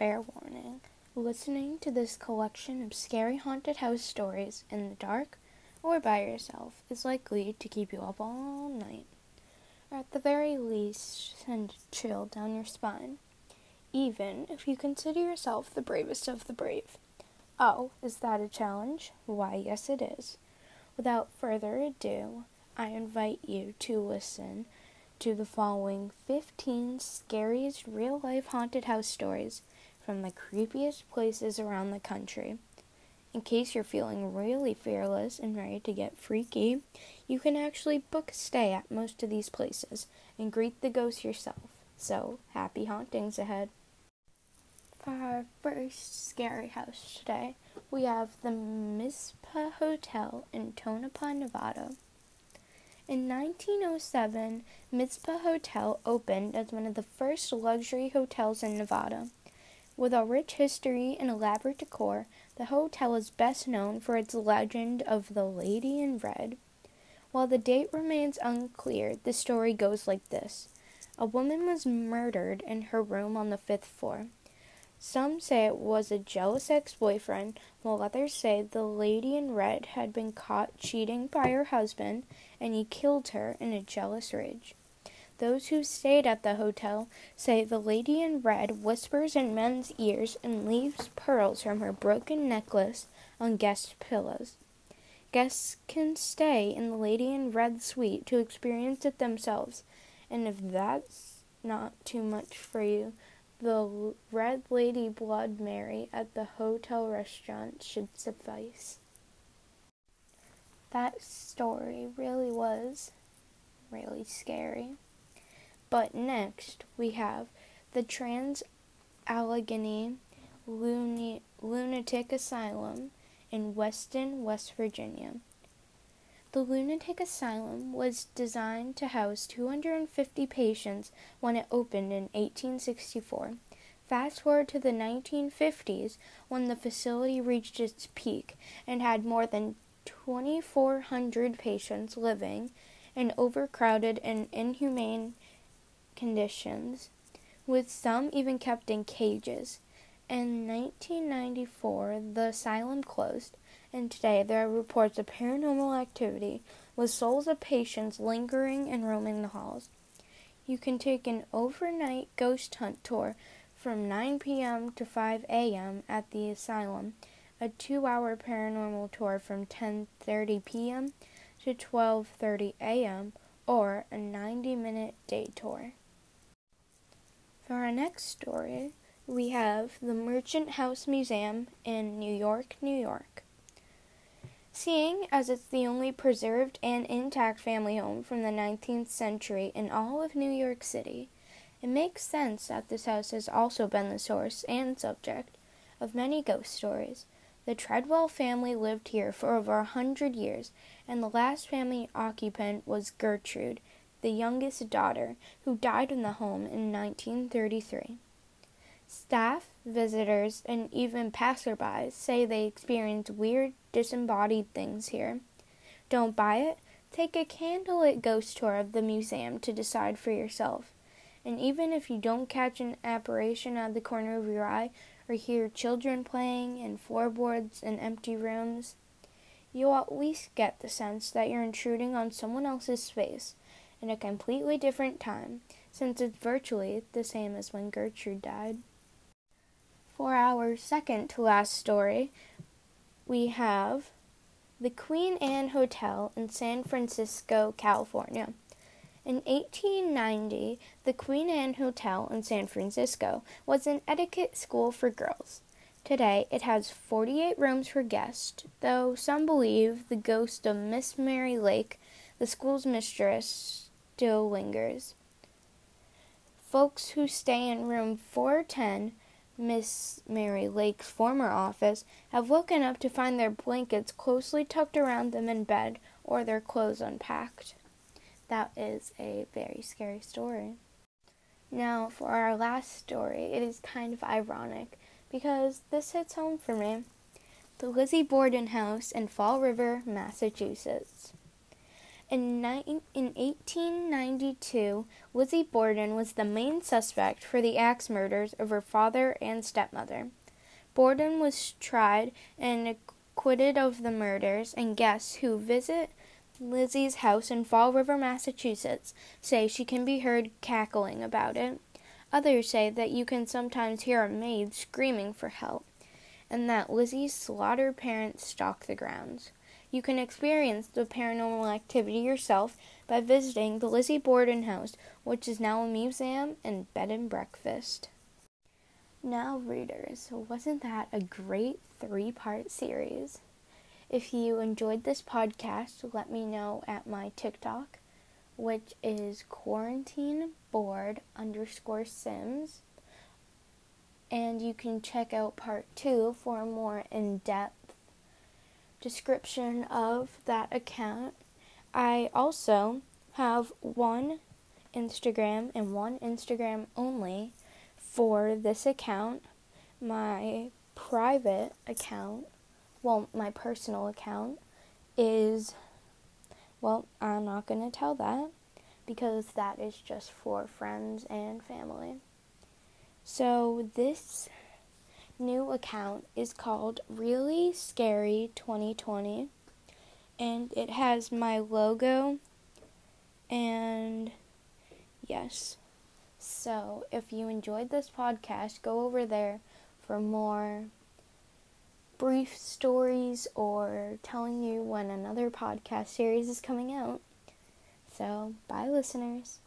Fair warning listening to this collection of scary haunted house stories in the dark or by yourself is likely to keep you up all night, or at the very least send a chill down your spine, even if you consider yourself the bravest of the brave. Oh, is that a challenge? Why, yes, it is. Without further ado, I invite you to listen to the following 15 scariest real life haunted house stories from the creepiest places around the country. In case you're feeling really fearless and ready to get freaky, you can actually book a stay at most of these places and greet the ghosts yourself. So, happy hauntings ahead. For our first scary house today, we have the Mizpah Hotel in Tonopah, Nevada. In 1907, Mizpah Hotel opened as one of the first luxury hotels in Nevada. With a rich history and elaborate decor, the hotel is best known for its legend of the Lady in Red. While the date remains unclear, the story goes like this A woman was murdered in her room on the fifth floor. Some say it was a jealous ex boyfriend, while others say the lady in red had been caught cheating by her husband and he killed her in a jealous rage. Those who stayed at the hotel say the lady in red whispers in men's ears and leaves pearls from her broken necklace on guest pillows. Guests can stay in the lady in red suite to experience it themselves, and if that's not too much for you, the Red Lady Blood Mary at the hotel restaurant should suffice. That story really was really scary. But next we have the Trans Allegheny Luni- Lunatic Asylum in Weston, West Virginia. The lunatic asylum was designed to house 250 patients when it opened in 1864. Fast forward to the 1950s when the facility reached its peak and had more than 2,400 patients living in overcrowded and inhumane conditions, with some even kept in cages. In 1994, the asylum closed and today there are reports of paranormal activity with souls of patients lingering and roaming the halls. You can take an overnight ghost hunt tour from 9 p.m. to 5 a.m. at the asylum, a 2-hour paranormal tour from 10:30 p.m. to 12:30 a.m. or a 90-minute day tour. For our next story, we have the Merchant House Museum in New York, New York. Seeing as it's the only preserved and intact family home from the 19th century in all of New York City, it makes sense that this house has also been the source and subject of many ghost stories. The Treadwell family lived here for over a hundred years, and the last family occupant was Gertrude, the youngest daughter, who died in the home in 1933. Staff, visitors, and even passersby say they experience weird, disembodied things here. Don't buy it? Take a candlelit ghost tour of the museum to decide for yourself. And even if you don't catch an apparition out of the corner of your eye or hear children playing in floorboards and empty rooms, you'll at least get the sense that you're intruding on someone else's space in a completely different time, since it's virtually the same as when Gertrude died. For our second to last story, we have the Queen Anne Hotel in San Francisco, California. In 1890, the Queen Anne Hotel in San Francisco was an etiquette school for girls. Today, it has 48 rooms for guests, though some believe the ghost of Miss Mary Lake, the school's mistress, still lingers. Folks who stay in room 410 Miss Mary Lake's former office have woken up to find their blankets closely tucked around them in bed or their clothes unpacked. That is a very scary story. Now, for our last story, it is kind of ironic because this hits home for me. The Lizzie Borden House in Fall River, Massachusetts. In, ni- in 1892, Lizzie Borden was the main suspect for the axe murders of her father and stepmother. Borden was tried and acquitted of the murders, and guests who visit Lizzie's house in Fall River, Massachusetts, say she can be heard cackling about it. Others say that you can sometimes hear a maid screaming for help, and that Lizzie's slaughtered parents stalk the grounds. You can experience the paranormal activity yourself by visiting the Lizzie Borden House, which is now a museum and bed and breakfast. Now, readers, wasn't that a great three part series? If you enjoyed this podcast, let me know at my TikTok, which is quarantine board underscore sims. And you can check out part two for a more in depth description of that account. I also have one Instagram and one Instagram only for this account. My private account, well, my personal account, is, well, I'm not going to tell that because that is just for friends and family. So, this new account is called Really Scary 2020 and it has my logo and yes. So, if you enjoyed this podcast, go over there for more brief stories or telling you when another podcast series is coming out. So, bye, listeners.